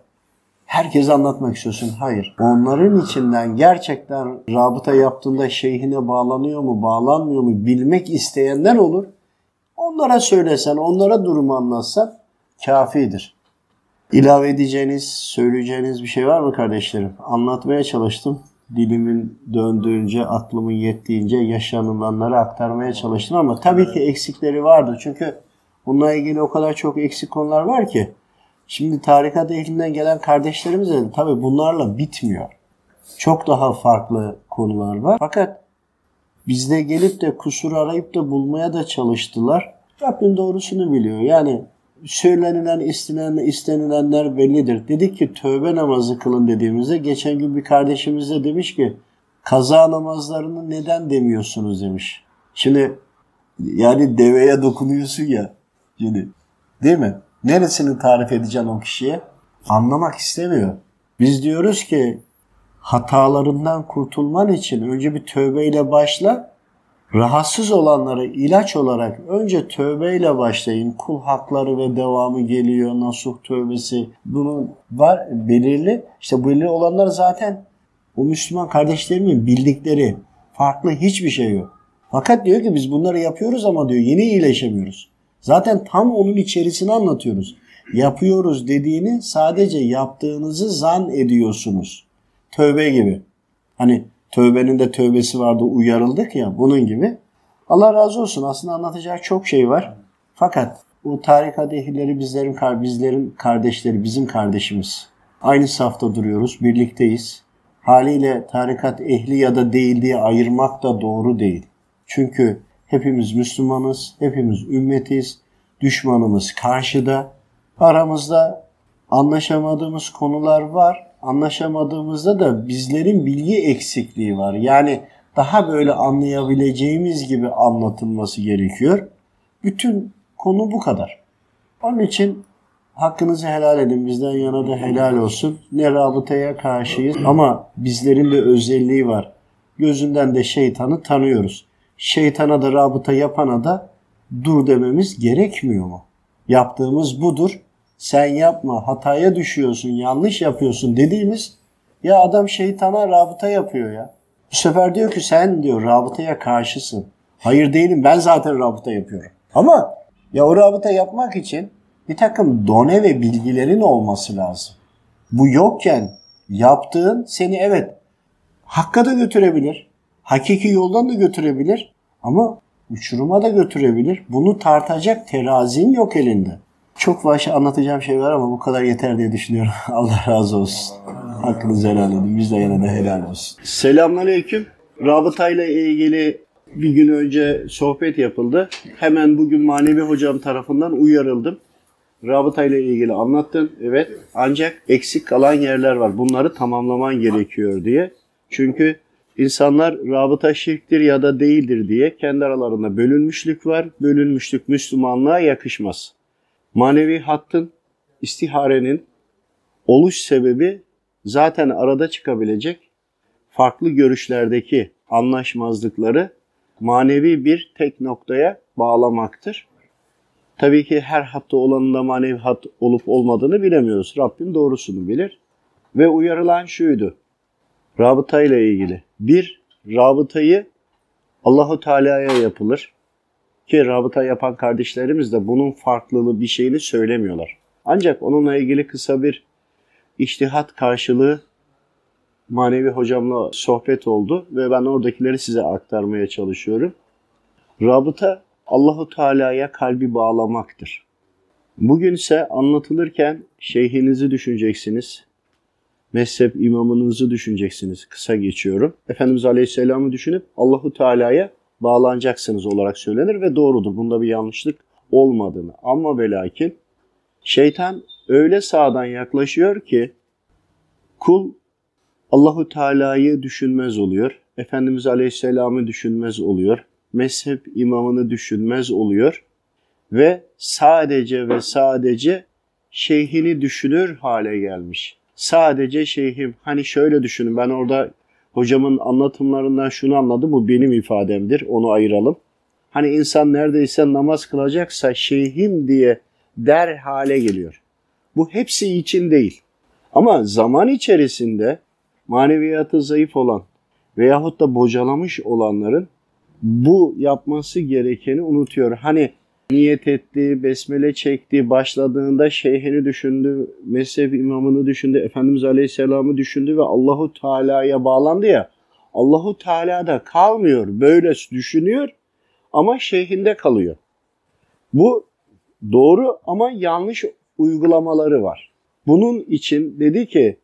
herkese anlatmak istiyorsun. Hayır. Onların içinden gerçekten rabıta yaptığında şeyhine bağlanıyor mu, bağlanmıyor mu bilmek isteyenler olur. Onlara söylesen, onlara durumu anlatsan kafidir. İlave edeceğiniz, söyleyeceğiniz bir şey var mı kardeşlerim? Anlatmaya çalıştım. Dilimin döndüğünce, aklımın yettiğince yaşanılanları aktarmaya çalıştım ama tabii ki eksikleri vardı. Çünkü bununla ilgili o kadar çok eksik konular var ki. Şimdi tarikat ehlinden gelen kardeşlerimiz de tabii bunlarla bitmiyor. Çok daha farklı konular var. Fakat bizde gelip de kusur arayıp da bulmaya da çalıştılar. Rabbim doğrusunu biliyor. Yani söylenilen, istenilen, istenilenler bellidir. Dedik ki tövbe namazı kılın dediğimizde geçen gün bir kardeşimiz de demiş ki kaza namazlarını neden demiyorsunuz demiş. Şimdi yani deveye dokunuyorsun ya. Şimdi değil mi? Neresini tarif edeceksin o kişiye? Anlamak istemiyor. Biz diyoruz ki hatalarından kurtulman için önce bir tövbeyle başla. Rahatsız olanları ilaç olarak önce tövbeyle başlayın. Kul hakları ve devamı geliyor. Nasuh tövbesi. Bunun var belirli. İşte belirli olanlar zaten o Müslüman kardeşlerimin bildikleri farklı hiçbir şey yok. Fakat diyor ki biz bunları yapıyoruz ama diyor yeni iyileşemiyoruz. Zaten tam onun içerisini anlatıyoruz. Yapıyoruz dediğini sadece yaptığınızı zan ediyorsunuz. Tövbe gibi. Hani tövbenin de tövbesi vardı uyarıldık ya bunun gibi. Allah razı olsun aslında anlatacağı çok şey var. Fakat bu tarikat ehilleri bizlerin, bizlerin kardeşleri, bizim kardeşimiz. Aynı safta duruyoruz, birlikteyiz. Haliyle tarikat ehli ya da değil diye ayırmak da doğru değil. Çünkü hepimiz Müslümanız, hepimiz ümmetiz, düşmanımız karşıda. Aramızda anlaşamadığımız konular var. Anlaşamadığımızda da bizlerin bilgi eksikliği var. Yani daha böyle anlayabileceğimiz gibi anlatılması gerekiyor. Bütün konu bu kadar. Onun için hakkınızı helal edin. Bizden yana da helal olsun. Ne rabıtaya karşıyız ama bizlerin bir özelliği var. Gözünden de şeytanı tanıyoruz. Şeytana da rabıta yapana da dur dememiz gerekmiyor mu? Yaptığımız budur. Sen yapma, hataya düşüyorsun, yanlış yapıyorsun dediğimiz ya adam şeytana rabıta yapıyor ya. Bu sefer diyor ki sen diyor rabıtaya karşısın. Hayır değilim ben zaten rabıta yapıyorum. Ama ya o rabıta yapmak için bir takım done ve bilgilerin olması lazım. Bu yokken yaptığın seni evet hakka da götürebilir. Hakiki yoldan da götürebilir. Ama uçuruma da götürebilir. Bunu tartacak terazin yok elinde. Çok vahşi anlatacağım şey var ama bu kadar yeter diye düşünüyorum. Allah razı olsun. Hakkınızı helal edin. Biz de yine de helal olsun. Selamünaleyküm. Rabıtayla ilgili bir gün önce sohbet yapıldı. Hemen bugün manevi hocam tarafından uyarıldım. Rabıtayla ilgili anlattın. Evet. Ancak eksik kalan yerler var. Bunları tamamlaman gerekiyor diye. Çünkü İnsanlar rabıta şirktir ya da değildir diye kendi aralarında bölünmüşlük var. Bölünmüşlük Müslümanlığa yakışmaz. Manevi hattın, istiharenin oluş sebebi zaten arada çıkabilecek farklı görüşlerdeki anlaşmazlıkları manevi bir tek noktaya bağlamaktır. Tabii ki her hatta olanında manevi hat olup olmadığını bilemiyoruz. Rabbim doğrusunu bilir. Ve uyarılan şuydu. Rabıta ile ilgili. Bir, rabıtayı Allahu Teala'ya yapılır. Ki rabıta yapan kardeşlerimiz de bunun farklılığı bir şeyini söylemiyorlar. Ancak onunla ilgili kısa bir iştihat karşılığı manevi hocamla sohbet oldu ve ben oradakileri size aktarmaya çalışıyorum. Rabıta Allahu Teala'ya kalbi bağlamaktır. Bugün ise anlatılırken şeyhinizi düşüneceksiniz, mezhep imamınızı düşüneceksiniz. Kısa geçiyorum. Efendimiz Aleyhisselam'ı düşünüp Allahu Teala'ya bağlanacaksınız olarak söylenir ve doğrudur. Bunda bir yanlışlık olmadığını. Ama ve lakin şeytan öyle sağdan yaklaşıyor ki kul Allahu Teala'yı düşünmez oluyor. Efendimiz Aleyhisselam'ı düşünmez oluyor. Mezhep imamını düşünmez oluyor ve sadece ve sadece şeyhini düşünür hale gelmiş sadece şeyhim hani şöyle düşünün ben orada hocamın anlatımlarından şunu anladım bu benim ifademdir onu ayıralım. Hani insan neredeyse namaz kılacaksa şeyhim diye der hale geliyor. Bu hepsi için değil. Ama zaman içerisinde maneviyatı zayıf olan veyahut da bocalamış olanların bu yapması gerekeni unutuyor. Hani niyet etti, besmele çekti, başladığında şeyhini düşündü, mezhep imamını düşündü, Efendimiz Aleyhisselam'ı düşündü ve Allahu Teala'ya bağlandı ya. Allahu Teala da kalmıyor, böyle düşünüyor ama şeyhinde kalıyor. Bu doğru ama yanlış uygulamaları var. Bunun için dedi ki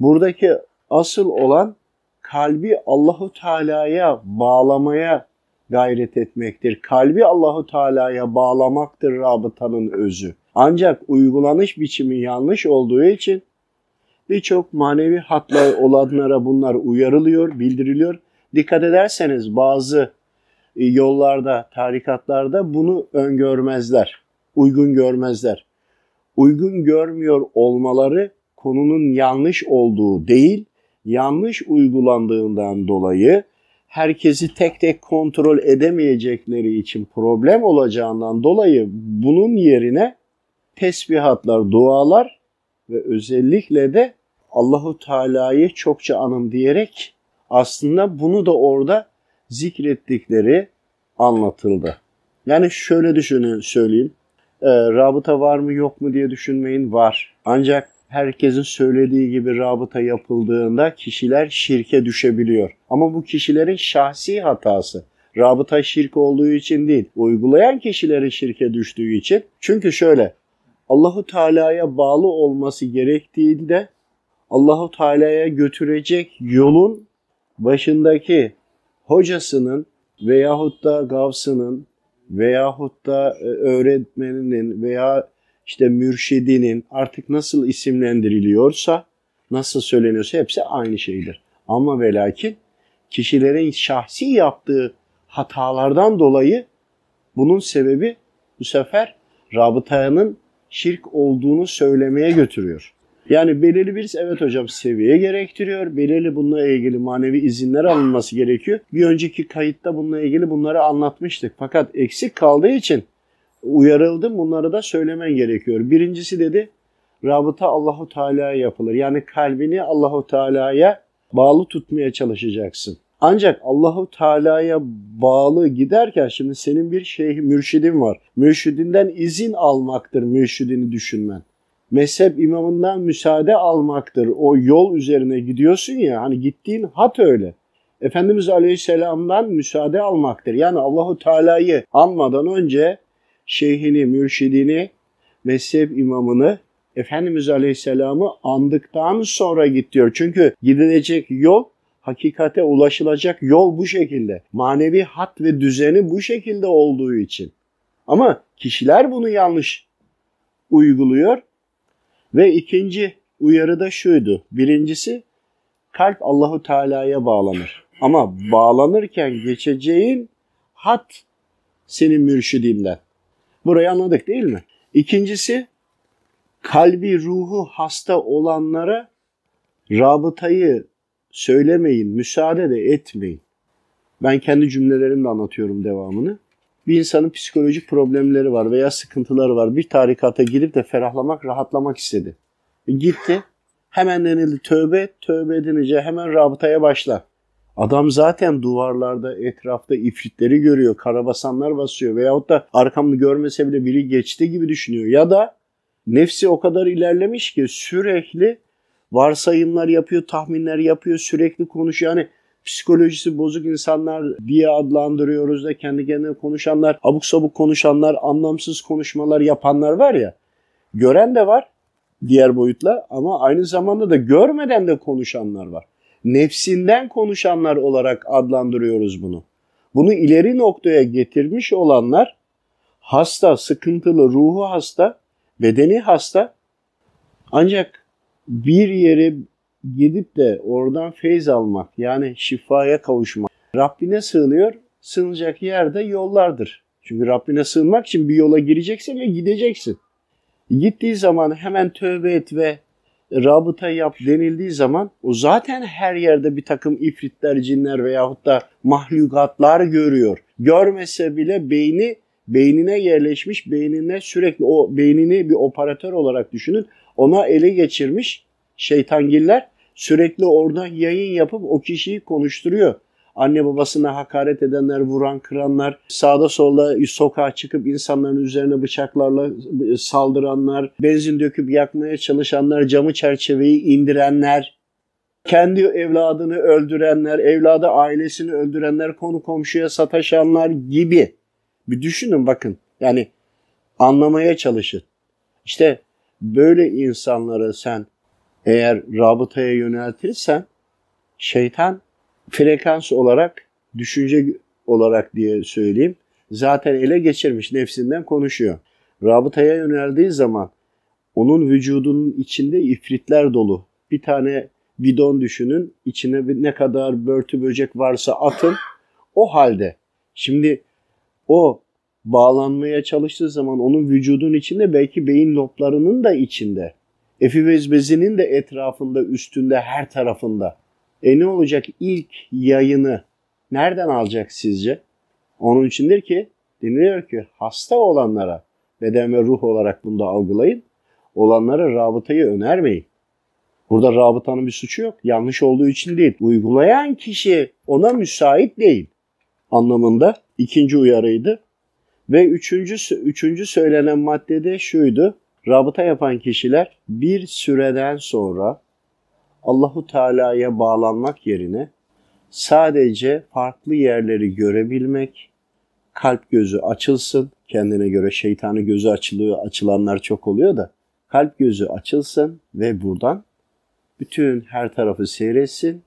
buradaki asıl olan kalbi Allahu Teala'ya bağlamaya gayret etmektir. Kalbi Allahu Teala'ya bağlamaktır rabıtanın özü. Ancak uygulanış biçimi yanlış olduğu için birçok manevi hatlar olanlara bunlar uyarılıyor, bildiriliyor. Dikkat ederseniz bazı e, yollarda, tarikatlarda bunu öngörmezler, uygun görmezler. Uygun görmüyor olmaları konunun yanlış olduğu değil, yanlış uygulandığından dolayı herkesi tek tek kontrol edemeyecekleri için problem olacağından dolayı bunun yerine tesbihatlar, dualar ve özellikle de Allahu Teala'yı çokça anın diyerek aslında bunu da orada zikrettikleri anlatıldı. Yani şöyle düşünün söyleyeyim. E, rabıta var mı yok mu diye düşünmeyin var. Ancak herkesin söylediği gibi rabıta yapıldığında kişiler şirke düşebiliyor. Ama bu kişilerin şahsi hatası. Rabıta şirk olduğu için değil, uygulayan kişilerin şirke düştüğü için. Çünkü şöyle, Allahu Teala'ya bağlı olması gerektiğinde Allahu Teala'ya götürecek yolun başındaki hocasının veyahut da gavsının veyahut da e, öğretmeninin veya işte mürşidinin artık nasıl isimlendiriliyorsa, nasıl söyleniyorsa hepsi aynı şeydir. Ama ve lakin kişilerin şahsi yaptığı hatalardan dolayı bunun sebebi bu sefer rabıtanın şirk olduğunu söylemeye götürüyor. Yani belirli bir evet hocam seviye gerektiriyor. Belirli bununla ilgili manevi izinler alınması gerekiyor. Bir önceki kayıtta bununla ilgili bunları anlatmıştık. Fakat eksik kaldığı için uyarıldım. Bunları da söylemen gerekiyor. Birincisi dedi rabıta Allahu Teala'ya yapılır. Yani kalbini Allahu Teala'ya bağlı tutmaya çalışacaksın. Ancak Allahu Teala'ya bağlı giderken şimdi senin bir şeyh mürşidin var. Mürşidinden izin almaktır mürşidini düşünmen. Mezhep imamından müsaade almaktır. O yol üzerine gidiyorsun ya hani gittiğin hat öyle. Efendimiz Aleyhisselam'dan müsaade almaktır. Yani Allahu Teala'yı anmadan önce şeyhini, mürşidini, mezhep imamını Efendimiz Aleyhisselam'ı andıktan sonra git diyor. Çünkü gidilecek yol hakikate ulaşılacak yol bu şekilde. Manevi hat ve düzeni bu şekilde olduğu için. Ama kişiler bunu yanlış uyguluyor. Ve ikinci uyarı da şuydu. Birincisi kalp Allahu Teala'ya bağlanır. Ama bağlanırken geçeceğin hat senin mürşidinden. Burayı anladık değil mi? İkincisi kalbi ruhu hasta olanlara rabıtayı söylemeyin, müsaade de etmeyin. Ben kendi cümlelerimle anlatıyorum devamını. Bir insanın psikolojik problemleri var veya sıkıntıları var. Bir tarikata gidip de ferahlamak, rahatlamak istedi. E gitti. Hemen denildi tövbe tövbe edince hemen rabıtaya başla. Adam zaten duvarlarda etrafta ifritleri görüyor, karabasanlar basıyor veyahut da arkamda görmese bile biri geçti gibi düşünüyor. Ya da nefsi o kadar ilerlemiş ki sürekli varsayımlar yapıyor, tahminler yapıyor, sürekli konuşuyor. Yani psikolojisi bozuk insanlar diye adlandırıyoruz da kendi kendine konuşanlar, abuk sabuk konuşanlar, anlamsız konuşmalar yapanlar var ya. Gören de var diğer boyutla ama aynı zamanda da görmeden de konuşanlar var nefsinden konuşanlar olarak adlandırıyoruz bunu. Bunu ileri noktaya getirmiş olanlar hasta, sıkıntılı, ruhu hasta, bedeni hasta. Ancak bir yere gidip de oradan feyz almak yani şifaya kavuşmak. Rabbine sığınıyor, sığınacak yerde yollardır. Çünkü Rabbine sığınmak için bir yola gireceksin ve gideceksin. Gittiği zaman hemen tövbe et ve rabıta yap denildiği zaman o zaten her yerde bir takım ifritler, cinler veyahut da mahlukatlar görüyor. Görmese bile beyni beynine yerleşmiş, beynine sürekli o beynini bir operatör olarak düşünün. Ona ele geçirmiş şeytangiller sürekli orada yayın yapıp o kişiyi konuşturuyor. Anne babasına hakaret edenler, vuran, kıranlar, sağda solda sokağa çıkıp insanların üzerine bıçaklarla saldıranlar, benzin döküp yakmaya çalışanlar, camı çerçeveyi indirenler, kendi evladını öldürenler, evladı ailesini öldürenler, konu komşuya sataşanlar gibi. Bir düşünün bakın. Yani anlamaya çalışın. İşte böyle insanları sen eğer rabıtaya yöneltirsen şeytan frekans olarak, düşünce olarak diye söyleyeyim zaten ele geçirmiş nefsinden konuşuyor. Rabıtaya yöneldiği zaman onun vücudunun içinde ifritler dolu. Bir tane bidon düşünün. içine ne kadar börtü böcek varsa atın. O halde şimdi o bağlanmaya çalıştığı zaman onun vücudun içinde belki beyin loblarının da içinde. Efiviz bezinin de etrafında, üstünde, her tarafında. E ne olacak ilk yayını nereden alacak sizce? Onun içindir ki deniliyor ki hasta olanlara beden ve ruh olarak bunu da algılayın. Olanlara rabıtayı önermeyin. Burada rabıtanın bir suçu yok. Yanlış olduğu için değil. Uygulayan kişi ona müsait değil anlamında ikinci uyarıydı. Ve üçüncü, üçüncü söylenen maddede şuydu. Rabıta yapan kişiler bir süreden sonra Allahu Teala'ya bağlanmak yerine sadece farklı yerleri görebilmek, kalp gözü açılsın, kendine göre şeytanı gözü açılıyor, açılanlar çok oluyor da kalp gözü açılsın ve buradan bütün her tarafı seyretsin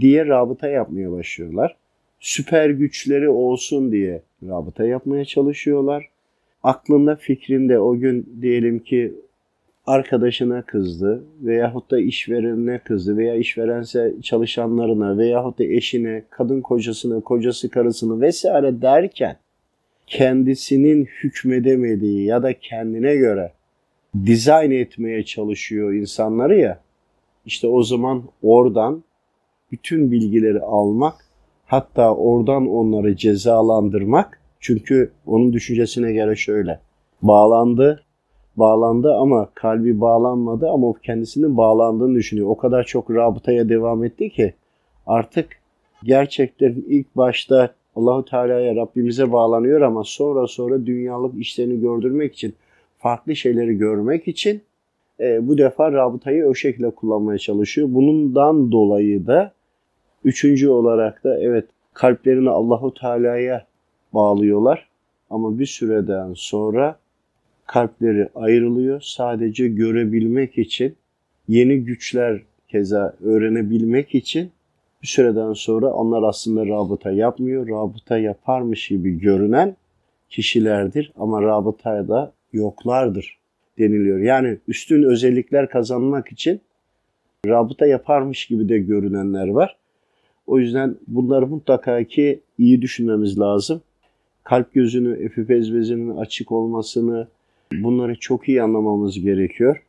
diye rabıta yapmaya başlıyorlar. Süper güçleri olsun diye rabıta yapmaya çalışıyorlar. Aklında fikrinde o gün diyelim ki arkadaşına kızdı veyahut da işverenine kızdı veya işverense çalışanlarına veyahut da eşine, kadın kocasına, kocası karısını vesaire derken kendisinin hükmedemediği ya da kendine göre dizayn etmeye çalışıyor insanları ya işte o zaman oradan bütün bilgileri almak hatta oradan onları cezalandırmak. Çünkü onun düşüncesine göre şöyle bağlandı bağlandı ama kalbi bağlanmadı ama o kendisinin bağlandığını düşünüyor. O kadar çok rabıtaya devam etti ki artık gerçekten ilk başta Allahu Teala'ya Rabbimize bağlanıyor ama sonra sonra dünyalık işlerini gördürmek için farklı şeyleri görmek için e, bu defa rabıtayı o şekilde kullanmaya çalışıyor. Bundan dolayı da üçüncü olarak da evet kalplerini Allahu Teala'ya bağlıyorlar ama bir süreden sonra kalpleri ayrılıyor. Sadece görebilmek için, yeni güçler keza öğrenebilmek için bir süreden sonra onlar aslında rabıta yapmıyor. Rabıta yaparmış gibi görünen kişilerdir ama rabıtaya da yoklardır deniliyor. Yani üstün özellikler kazanmak için rabıta yaparmış gibi de görünenler var. O yüzden bunları mutlaka ki iyi düşünmemiz lazım. Kalp gözünü, epifiz bezinin açık olmasını, bunları çok iyi anlamamız gerekiyor.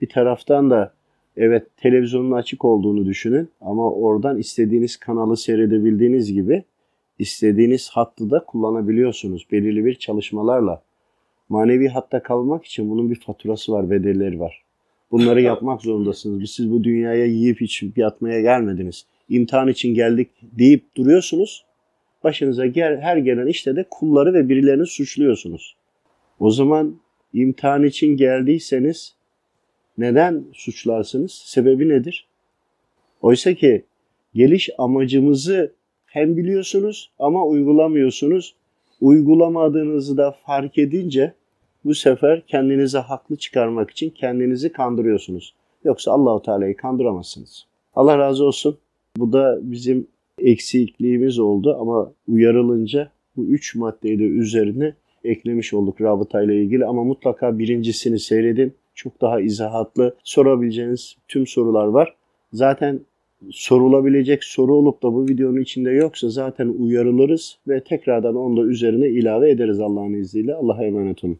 Bir taraftan da evet televizyonun açık olduğunu düşünün ama oradan istediğiniz kanalı seyredebildiğiniz gibi istediğiniz hattı da kullanabiliyorsunuz belirli bir çalışmalarla. Manevi hatta kalmak için bunun bir faturası var, bedelleri var. Bunları yapmak zorundasınız. Siz bu dünyaya yiyip içip yatmaya gelmediniz. İmtihan için geldik deyip duruyorsunuz. Başınıza gel, her gelen işte de kulları ve birilerini suçluyorsunuz. O zaman imtihan için geldiyseniz neden suçlarsınız? Sebebi nedir? Oysa ki geliş amacımızı hem biliyorsunuz ama uygulamıyorsunuz. Uygulamadığınızı da fark edince bu sefer kendinize haklı çıkarmak için kendinizi kandırıyorsunuz. Yoksa Allahu Teala'yı kandıramazsınız. Allah razı olsun. Bu da bizim eksikliğimiz oldu ama uyarılınca bu üç maddeyi de üzerine eklemiş olduk rabıtayla ilgili ama mutlaka birincisini seyredin. Çok daha izahatlı sorabileceğiniz tüm sorular var. Zaten sorulabilecek soru olup da bu videonun içinde yoksa zaten uyarılırız ve tekrardan onu da üzerine ilave ederiz Allah'ın izniyle. Allah'a emanet olun.